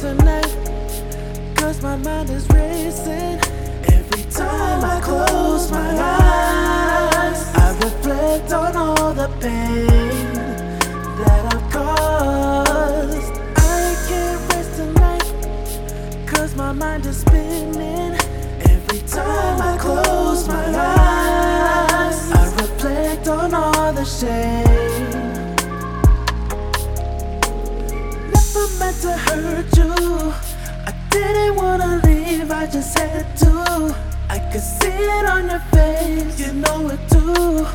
tonight. Cause my mind is racing. Every time I close my eyes, I reflect on all the pain that I've caused. I can't rest tonight. Cause my mind is spinning. Every time I close my eyes, I reflect on all the shame. Meant to hurt you. I didn't wanna leave, I just had to. I could see it on your face, you know it too.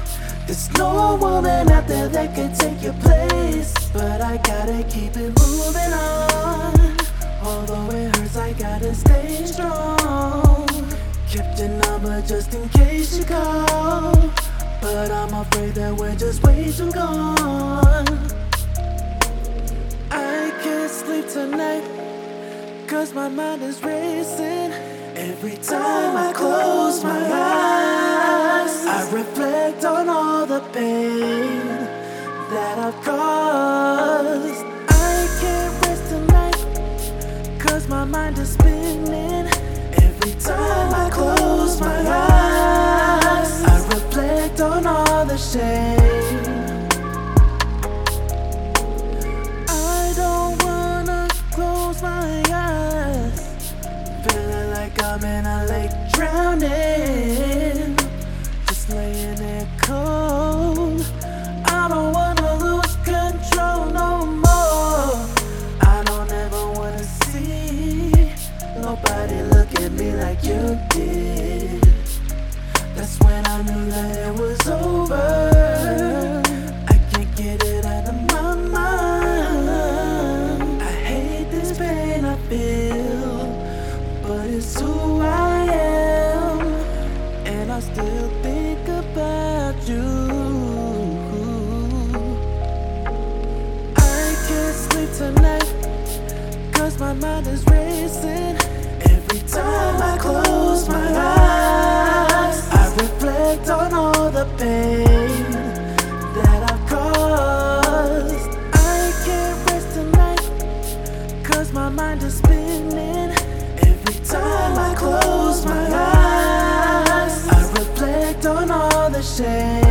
There's no woman out there that can take your place. But I gotta keep it moving on. Although it hurts, I gotta stay strong. Kept your number just in case you call. But I'm afraid that we're just way too gone. Tonight. Cause my mind is racing. Every time I close my eyes, I reflect on all the pain that I've caused. I can't rest tonight. Cause my mind is spinning. Every time I close my eyes, I reflect on all the shame. I'm in a lake drowning. Just laying there cold. I don't wanna lose control no more. I don't ever wanna see nobody look at me like you did. Still think about you. I can't sleep tonight. Cause my mind is racing Every time I close my eyes close